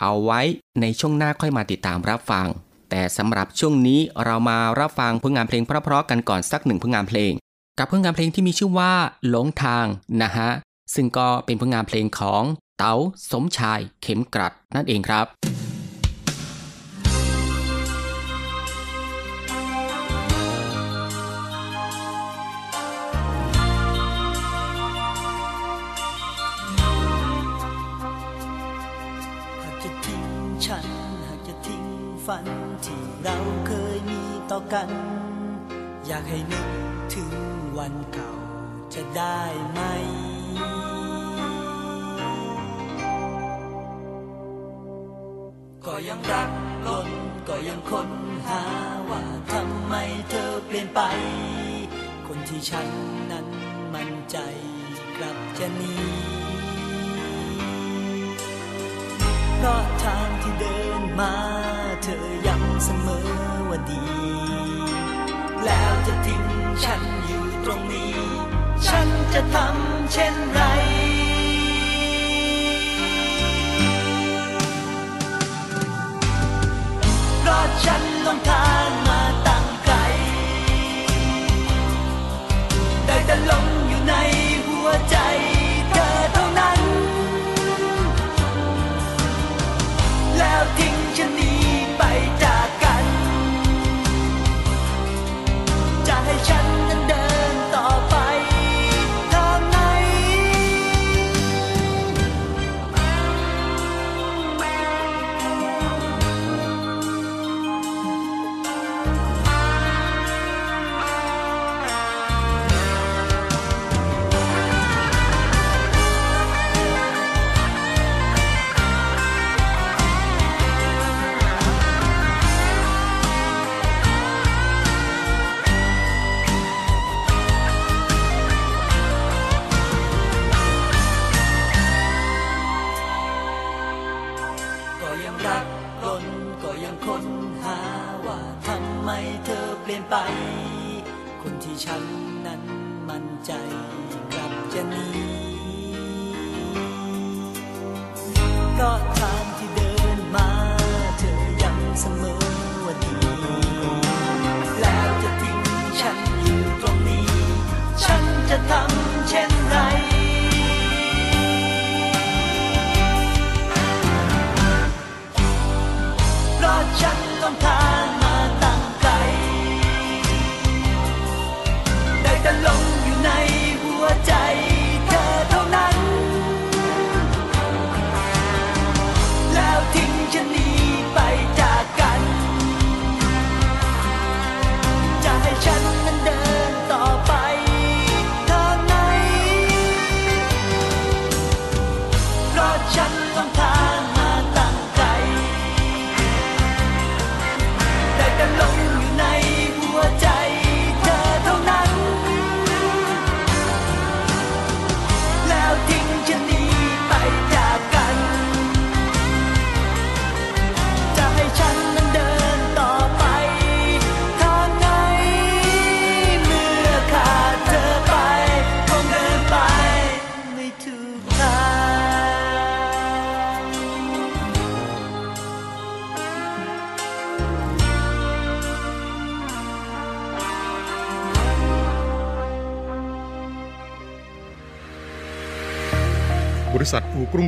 เอาไว้ในช่วงหน้าค่อยมาติดตามรับฟัง แต่สำหรับช่วงนี้เรามารับฟังผลงานเพลงเพราะๆกันก่อนสักหนึ่งผลงานเพลง กับผลงานเพลงที่มีชื่อว่าหลงทางนะฮะซึ่งก็เป็นผลงานเพลงของเต๋าสมชายเข็มกรัดนั่นเองครับ ฝันที่เราเคยมีต่อกัน อยากให้นึกถึงวันเก่าจะได้ไหม ก็ยังรักล้นก็ยังค้นหาว่าทำไมเธอเปลี่ยนไป คนที่ฉันนั้นมั่นใจกลับจะหนี ราะทางที่เดินมาเธอย้ำเสมอว่าดี แล้วจะทิ้งฉันอยู่ตรงนี้ ฉันจะทำเช่นไร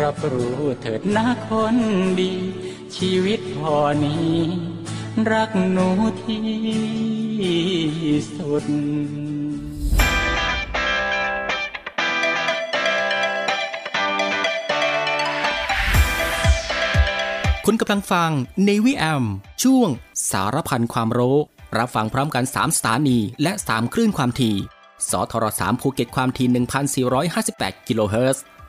รับรู้เถิดนะคนดี ชีวิตพอนี้ รักหนูที่สุดคุณกำลังฟัง Navy AM ช่วงสารพันความรู้ รับฟังพร้อมกัน 3 สถานี และ 3 คลื่นความถี่ สทร3ภูเก็ตความถี่ 1,458 กิโลเฮิรตซ์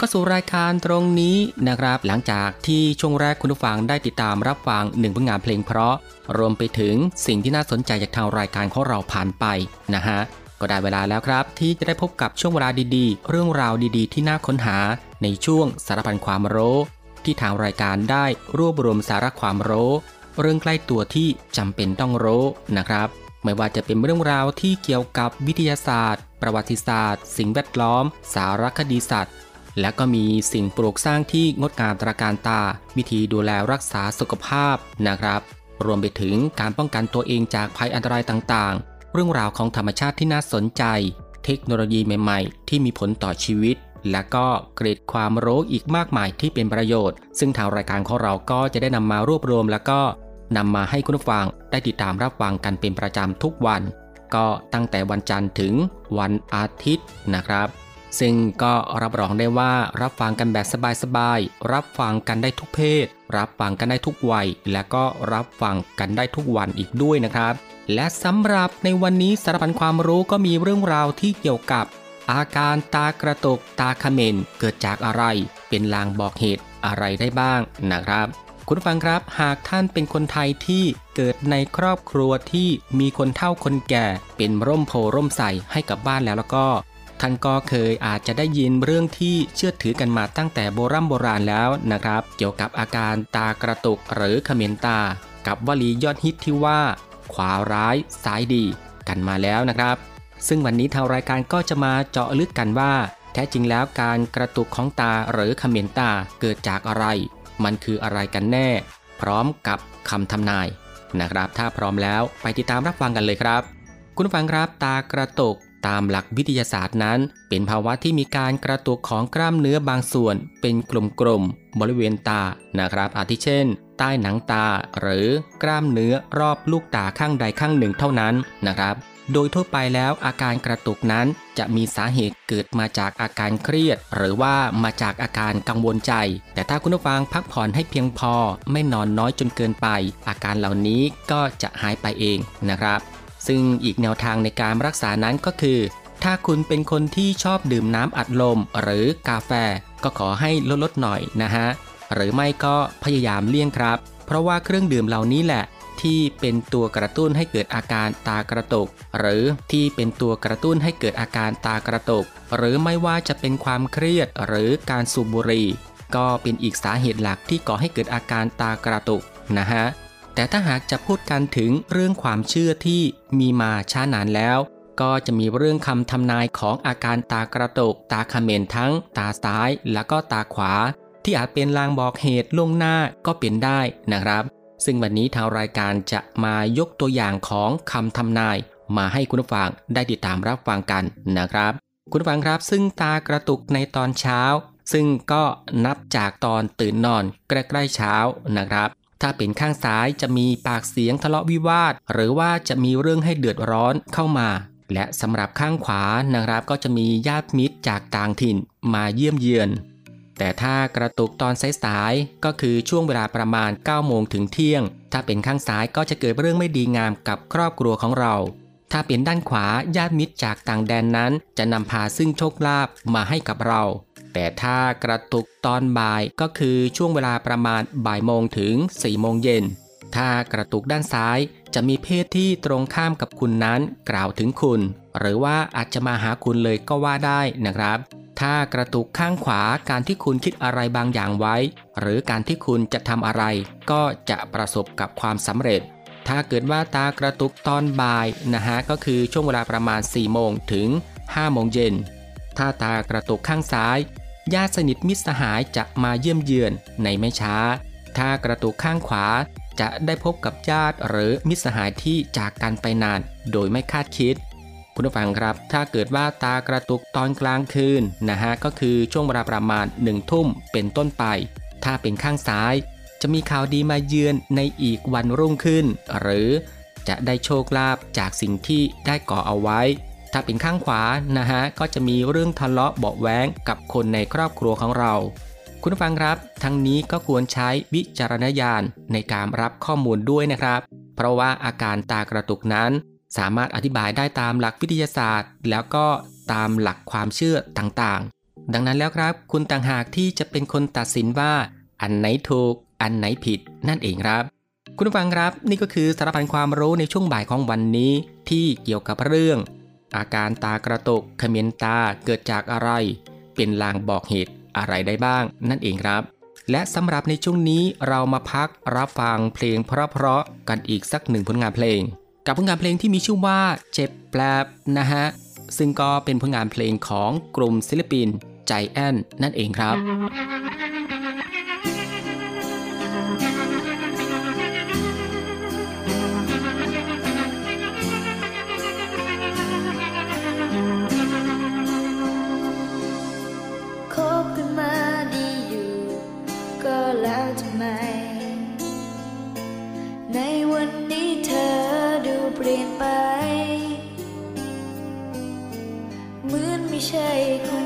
เข้าสู่รายการตรงนี้นะครับ หลังจากที่ช่วงแรกคุณผู้ฟังได้ติดตามรับฟังหนึ่งผลงานเพลงเพราะ รวมไปถึงสิ่งที่น่าสนใจจากทางรายการของเราผ่านไปนะฮะก็ได้เวลาแล้วครับ ที่จะได้พบกับช่วงเวลาดีๆ เรื่องราวดีๆ ที่น่าค้นหาในช่วงสารพันความรู้ที่ทางรายการได้รวบรวมสาระความรู้เรื่องใกล้ตัวที่จำเป็นต้องรู้นะครับ ไม่ว่าจะเป็นเรื่องราวที่เกี่ยวกับวิทยาศาสตร์ ประวัติศาสตร์ สิ่งแวดล้อม สารคดีสัตว์ และก็มีสิ่งปลูกสร้างที่งดงามตระการตา วิธีดูแลรักษาสุขภาพนะครับ รวมไปถึงการป้องกันตัวเองจากภัยอันตรายต่างๆ เรื่องราวของธรรมชาติที่น่าสนใจ เทคโนโลยีใหม่ๆ ที่มีผลต่อชีวิต และก็เกร็ดความรู้อีกมากมายที่เป็นประโยชน์ ซึ่งทางรายการของเราก็จะได้นำมารวบรวม แล้วก็นำมาให้คุณผู้ฟังได้ติดตามรับฟังกันเป็นประจำทุกวัน ก็ตั้งแต่วันจันทร์ถึงวันอาทิตย์นะครับ ซึ่งก็รับรองได้ว่ารับฟังกันแบบสบายๆ รับฟังกันได้ทุกเพศ รับฟังกันได้ทุกวัย และก็รับฟังกันได้ทุกวันอีกด้วยนะครับ และสำหรับในวันนี้สารพันความรู้ก็มีเรื่องราวที่เกี่ยวกับ อาการตากระตุกตาเขมนเกิดจากอะไร เป็นลางบอกเหตุอะไรได้บ้างนะครับ คุณฟังครับหากท่านเป็นคนไทยที่เกิดในครอบครัวที่มีคนเฒ่าคนแก่ เป็นร่มโพร่มใสให้กับบ้านแล้วแล้วก็ ท่านก็เคยอาจจะได้ยินเรื่องที่เชื่อถือกันมาตั้งแต่โบรโบราณแล้วนะครับ เกี่ยวกับอาการตากระตุกหรือเขมรตา กับวลียอดฮิตที่ว่า ขวาร้ายซ้ายดีกันมาแล้วนะครับ ซึ่งวันนี้ทางรายการก็จะมาเจาะลึกกันว่า แท้จริงแล้วการกระตุกของตาหรือเขมรตาเกิดจากอะไร มันคืออะไรกันแน่ พร้อมกับคำทำนายนะครับ ถ้าพร้อมแล้วไปติดตามรับฟังกันเลยครับ คุณฟังครับตากระตุก ตามหลักวิทยาศาสตร์นั้น เป็นภาวะที่มีการกระตุกของกล้ามเนื้อบางส่วน เป็นกลุ่มๆบริเวณตานะครับ อาทิเช่น ใต้หนังตาหรือกล้ามเนื้อรอบลูกตาข้างใดข้างหนึ่งเท่านั้นนะครับ โดยทั่วไปแล้วอาการกระตุกนั้นจะมีสาเหตุเกิดมาจากอาการเครียด หรือว่ามาจากอาการกังวลใจ แต่ถ้าคุณผู้ฟังพักผ่อนให้เพียงพอ ไม่นอนน้อยจนเกินไป อาการเหล่านี้ก็จะหายไปเองนะครับ ซึ่งอีกแนวทางในการรักษานั้นก็คือ ถ้าคุณเป็นคนที่ชอบดื่มน้ำอัดลมหรือกาแฟ ก็ขอให้ลดลดหน่อยนะฮะ หรือไม่ก็พยายามเลี่ยงครับ เพราะว่าเครื่องดื่มเหล่านี้แหละ ที่เป็นตัวกระตุ้นให้เกิดอาการตากระตุก หรือที่เป็นตัวกระตุ้นให้เกิดอาการตากระตุก หรือไม่ว่าจะเป็นความเครียดหรือการสูบบุหรี่ก็เป็นอีกสาเหตุหลักที่ก่อให้เกิดอาการตากระตุกนะฮะ แต่ถ้าหากจะพูดกันถึงเรื่องความเชื่อที่มีมาช้านานแล้ว ก็จะมีเรื่องคำทำนายของอาการตากระตุกตาขมรทั้ง ตาซ้ายแล้วก็ตาขวา ที่อาจเป็นลางบอกเหตุล่วงหน้าก็เป็นได้นะครับ ซึ่งวันนี้ทางรายการจะมายกตัวอย่างของคำทำนาย มาให้คุณฟังได้ติดตามรับฟังกันนะครับ คุณฟังครับซึ่งตากระตุกในตอนเช้า ซึ่งก็นับจากตอนตื่นนอนใกล้ๆเช้านะครับ ถ้าเป็นข้างซ้ายจะมีปากเสียงทะเลาะวิวาท หรือว่าจะมีเรื่องให้เดือดร้อนเข้ามา และสำหรับข้างขวานะครับก็จะมีญาติมิตรจากต่างถิ่นมาเยี่ยมเยือน แต่ถ้ากระตุกตอนสายๆก็คือช่วงเวลาประมาณ 9 โมงถึงเที่ยง ถ้าเป็นข้างซ้ายก็จะเกิดเรื่องไม่ดีงามกับครอบครัวของเรา ถ้าเป็นด้านขวาญาติมิตรจากต่างแดนนั้น จะนำพาซึ่งโชคลาภมาให้กับเรา แต่ถ้ากระตุกตอนบ่ายก็คือช่วงเวลาประมาณบ่ายโมงถึง4ี่โมงเย็น ถ้ากระตุกด้านซ้ายจะมีเพศที่ตรงข้ามกับคุณนั้นกล่าวถึงคุณ หรือว่าอาจจะมาหาคุณเลยก็ว่าได้นะครับ ถ้ากระตุกข้างขวาการที่คุณคิดอะไรบางอย่างไว้ หรือการที่คุณจะทำอะไร ก็จะประสบกับความสำเร็จ ถ้าเกิดว่าตากระตุกตอนบ่ายนะฮะก็คือช่วงเวลาประมาณ 4 โมงถึง 5 โมงเย็นถ้าตากระตุกข้างซ้าย ญาติสนิทมิตรสหายจะมาเยี่ยมเยือนในไม่ช้า ถ้ากระตุกข้างขวาจะได้พบกับญาติหรือมิตรสหายที่จากกันไปนาน โดยไม่คาดคิด คุณผู้ฟังครับ ถ้าเกิดว่าตากระตุกตอนกลางคืนนะฮะก็คือช่วงเวลาประมาณหนึ่งทุ่มเป็นต้นไป ถ้าเป็นข้างซ้าย จะมีข่าวดีมาเยือนในอีกวันรุ่งขึ้น หรือจะได้โชคลาภจากสิ่งที่ได้ก่อเอาไว้ ถ้าเป็นข้างขวานะฮะก็จะมีเรื่องทะเลาะเบาแว้งกับคนในครอบครัวของเรา คุณฟังครับ ทั้งนี้ก็ควรใช้วิจารณญาณในการรับข้อมูลด้วยนะครับ เพราะว่าอาการตากระตุกนั้น สามารถอธิบายได้ตามหลักวิทยาศาสตร์ แล้วก็ตามหลักความเชื่อต่างๆ ดังนั้นแล้วครับ คุณต่างหากที่จะเป็นคนตัดสินว่า อันไหนถูก อันไหนผิด นั่นเองครับคุณฟังครับ นี่ก็คือสารพันความรู้ในช่วงบ่ายของวันนี้ที่เกี่ยวกับเรื่อง อาการตากระตุกเขมียนตาเกิดจากอะไร เป็นลางบอกเหตุอะไรได้บ้าง นั่นเองครับ และสำหรับในช่วงนี้เรามาพักรับฟังเพลงเพราะๆกันอีกสักหนึ่งผลงานเพลง กับผลงานเพลงที่มีชื่อว่าเจ็บแปลบนะฮะซึ่งก็เป็นผลงานเพลงของกลุ่มศิลปินใจแอนนั่นเองครับ มื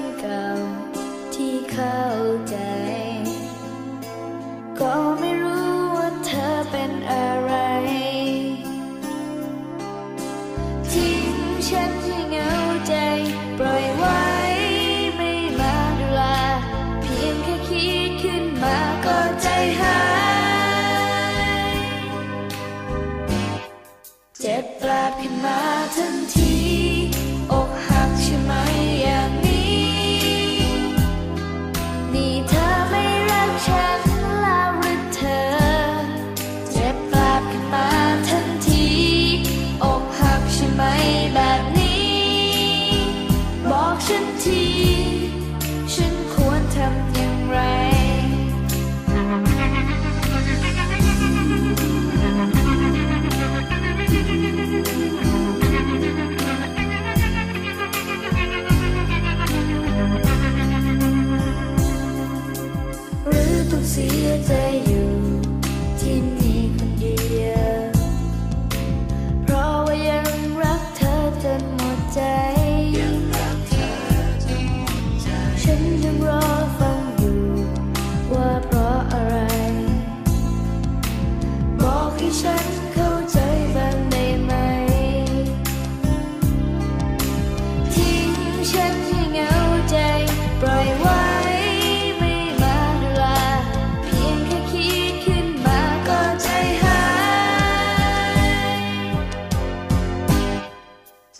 บอ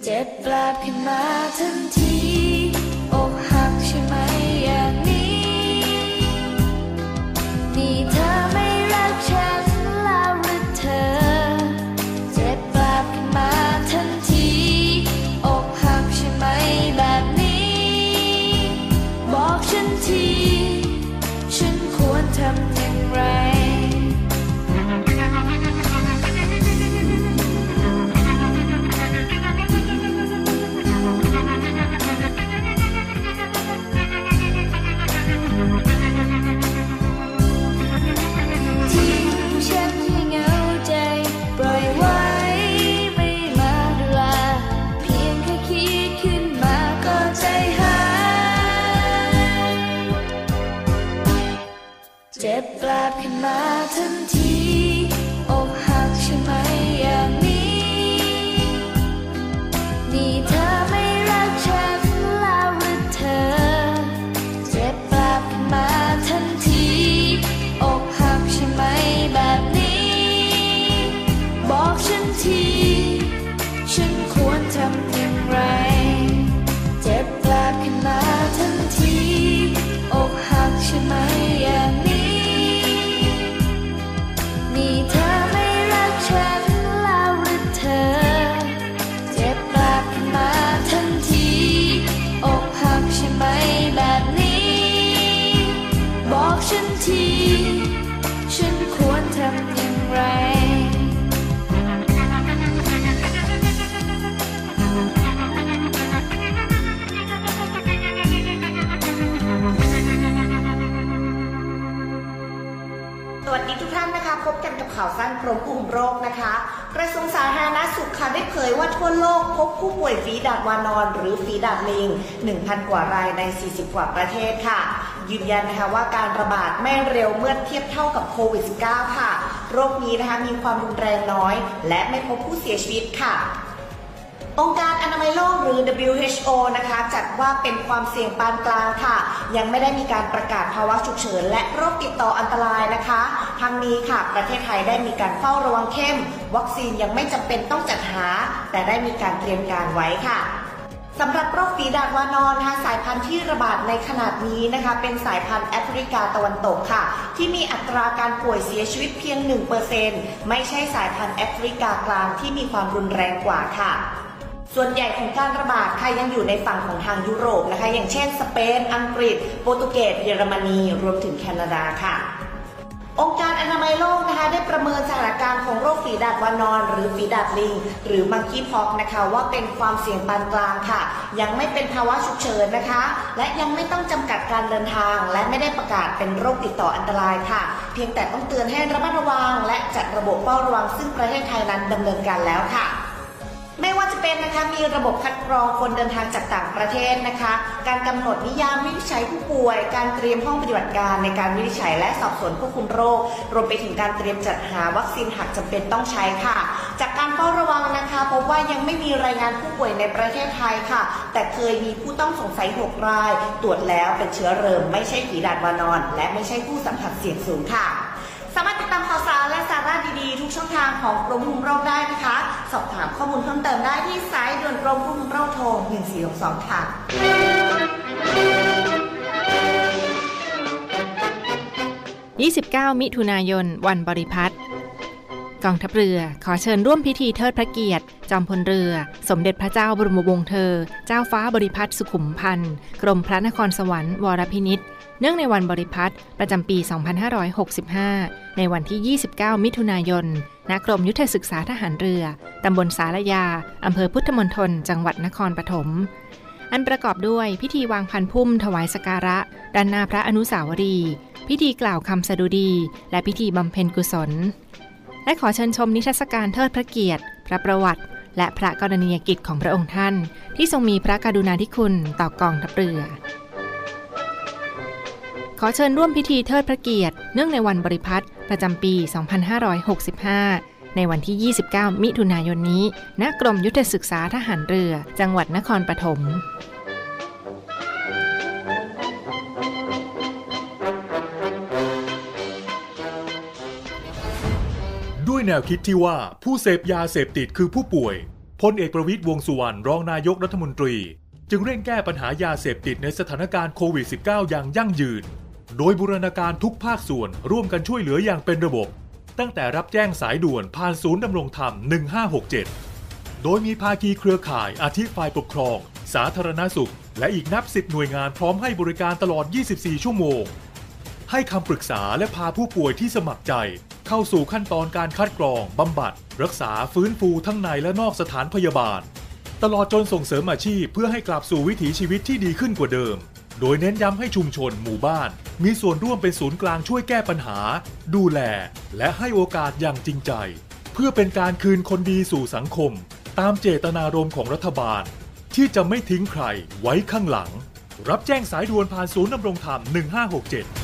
เจ็บแปลบขึ้นมาทันทีอกหัก สวัสดีทุกท่านนะคะ พบกันกับข่าวสั้นกรมควบคุมโรคนะคะ กระทรวงสาธารณสุขค่ะได้เผยว่าทั่วโลกพบผู้ป่วยฝีดาดวานอน หรือฝีดาดลิง 1,000 กว่ารายใน 40 กว่าประเทศค่ะ ยืนยันนะคะว่าการระบาดไม่เร็วเมื่อเทียบเท่ากับโควิด -19 ค่ะ โรคนี้นะคะมีความรุนแรงน้อย และไม่พบผู้เสียชีวิตค่ะ องค์การอนามัยโลกหรือ WHO นะคะจัดว่าเป็นความเสี่ยงปานกลางค่ะ ยังไม่ได้มีการประกาศภาวะฉุกเฉิน และโรคติดต่ออันตรายนะคะทั้งนี้ค่ะ ประเทศไทยได้มีการเฝ้าระวังเข้ม วัคซีนยังไม่จำเป็นต้องจัดหา แต่ได้มีการเตรียมการไว้ค่ะสำหรับโรคฝีดาดวานอนนะคะสายพันธุ์ที่ระบาดในขนาดนี้นะคะ เป็นสายพันธุ์แอฟริกาตะวันตกค่ะ ที่มีอัตราการป่วยเสียชีวิตเพียง 1%ไม่ใช่สายพันธุ์แอฟริกากลางที่มีความรุนแรงกว่าค่ะ ส่วนใหญ่ของการระบาดค่ะยังอยู่ในฝั่งของทางยุโรปนะคะ อย่างเช่นสเปน อังกฤษ โปรตุเกส เยอรมนี รวมถึงแคนาดาค่ะ องค์การอนามัยโลกนะคะ ได้ประเมินสถานการณ์ของโรคฝีดาดวานอน หรือฝีดาดลิง หรือมังคีพอกนะคะ ว่าเป็นความเสี่ยงปานกลางค่ะ ยังไม่เป็นภาวะฉุกเฉินนะคะ และยังไม่ต้องจำกัดการเดินทาง และไม่ได้ประกาศเป็นโรคติดต่ออันตรายค่ะ เพียงแต่ต้องเตือนให้ระมัดระวัง และจัดระบบเฝ้าระวังซึ่งประเทศไทยนั้นดำเนินการแล้วค่ะ เป็นนะคะมีระบบคัดกรองคนเดินทางจากต่างประเทศนะคะ การกำหนดนิยามวินิจฉัยผู้ป่วย การเตรียมห้องปฏิบัติการในการวินิจฉัยและสอบสวนควบคุมโรค รวมไปถึงการเตรียมจัดหาวัคซีนหากจำเป็นต้องใช้ค่ะ จากการเฝ้าระวังนะคะพบว่ายังไม่มีรายงานผู้ป่วยในประเทศไทยค่ะ แต่เคยมีผู้ต้องสงสัย 6 ราย ตรวจแล้วเป็นเชื้อเริมไม่ใช่ผีดาดวานอน และไม่ใช่ผู้สัมผัสเสี่ยงสูงค่ะ สามารถติดตามข่าวสารและสาระดีๆ ทุกช่องทางของกรมควบคุมโรคได้นะคะ สอบถามข้อมูลเพิ่มเติมได้ที่สายด่วนกรมควบคุมโรคโทร 1462 ค่ะ29 มิถุนายน วันบริพัตรกองทัพเรือ ขอเชิญร่วมพิธีเทิดพระเกียรติ จอมพลเรือ สมเด็จพระเจ้าบรมวงศ์เธอ เจ้าฟ้าบริพัตรสุขุมพันธ์ กรมพระนครสวรรค์วรพินิษฐ์ เนื่องในวันบริพัตรประจำปี 2565 ในวันที่ 29 มิถุนายน ณ กรมยุทธศึกษาทหารเรือ ตำบลสารยา อำเภอพุทธมณฑล จังหวัดนครปฐม อันประกอบด้วยพิธีวางพันพุ่มถวายสการะ ด้านหน้าพระอนุสาวรีย์ พิธีกล่าวคำสดุดี และพิธีบำเพ็ญกุศล และขอเชิญชมนิทรรศการเทิดพระเกียรติ พระประวัติ และพระกรณียกิจของพระองค์ท่าน ที่ทรงมีพระกรุณาธิคุณต่อกองทัพเรือ ขอเชิญร่วมพิธีเทิดพระเกียรติ เนื่องในวันบริพัตรประจำปี 2565 ในวันที่ 29 มิถุนายนนี้ณกรมยุทธศึกษาทหารเรือ จังหวัดนครปฐมด้วยแนวคิดที่ว่าผู้เสพยาเสพติดคือผู้ป่วยพลเอกประวิตยวงสุวรรณรองนายกรัฐมนตรี จึงเร่งแก้ปัญหายาเสพติดในสถานการณ์โควิด -19 อย่างยั่งยืน โดยบูรณาการทุกภาคส่วนร่วมกันช่วยเหลืออย่างเป็นระบบ ตั้งแต่รับแจ้งสายด่วนผ่านศูนย์ดำรงธรรม 1567 โดยมีภาคีเครือข่ายอาทิฝ่ายปกครอง สาธารณสุข และอีกนับสิบหน่วยงานพร้อมให้บริการตลอด 24 ชั่วโมง ให้คำปรึกษาและพาผู้ป่วยที่สมัครใจ เข้าสู่ขั้นตอนการคัดกรองบำบัด รักษาฟื้นฟูทั้งในและนอกสถานพยาบาล ตลอดจนส่งเสริมอาชีพเพื่อให้กลับสู่วิถีชีวิตที่ดีขึ้นกว่าเดิม โดยเน้นย้ำให้ชุมชนหมู่บ้าน มีส่วนร่วมเป็นศูนย์กลางช่วยแก้ปัญหา ดูแล และให้โอกาสอย่างจริงใจ เพื่อเป็นการคืนคนดีสู่สังคม ตามเจตนารมณ์ของรัฐบาล ที่จะไม่ทิ้งใครไว้ข้างหลัง รับแจ้งสายด่วนผ่านศูนย์ดำรงธรรม 1567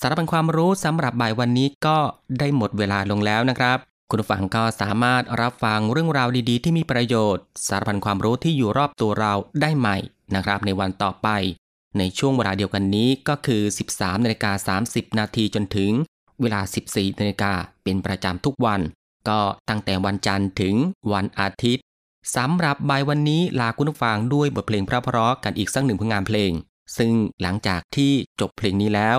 สารพันความรู้สำหรับบ่ายวันนี้ก็ได้หมดเวลาลงแล้วนะครับ คุณผู้ฟังก็สามารถรับฟังเรื่องราวดีๆ ที่มีประโยชน์ สารพันความรู้ที่อยู่รอบตัวเราได้ใหม่นะครับ ในวันต่อไป ในช่วงเวลาเดียวกันนี้ก็คือ 13นาฬิกา30 นาทีจนถึง เวลา 14นาฬิกาเป็นประจำทุกวัน ก็ตั้งแต่วันจันทร์ถึงวันอาทิตย์สำหรับบ่ายวันนี้ลาคุณผู้ฟังด้วยบทเพลงเพราะกันอีกสักหนึ่งผลงานเพลง ซึ่งหลังจากที่จบเพลงนี้แล้ว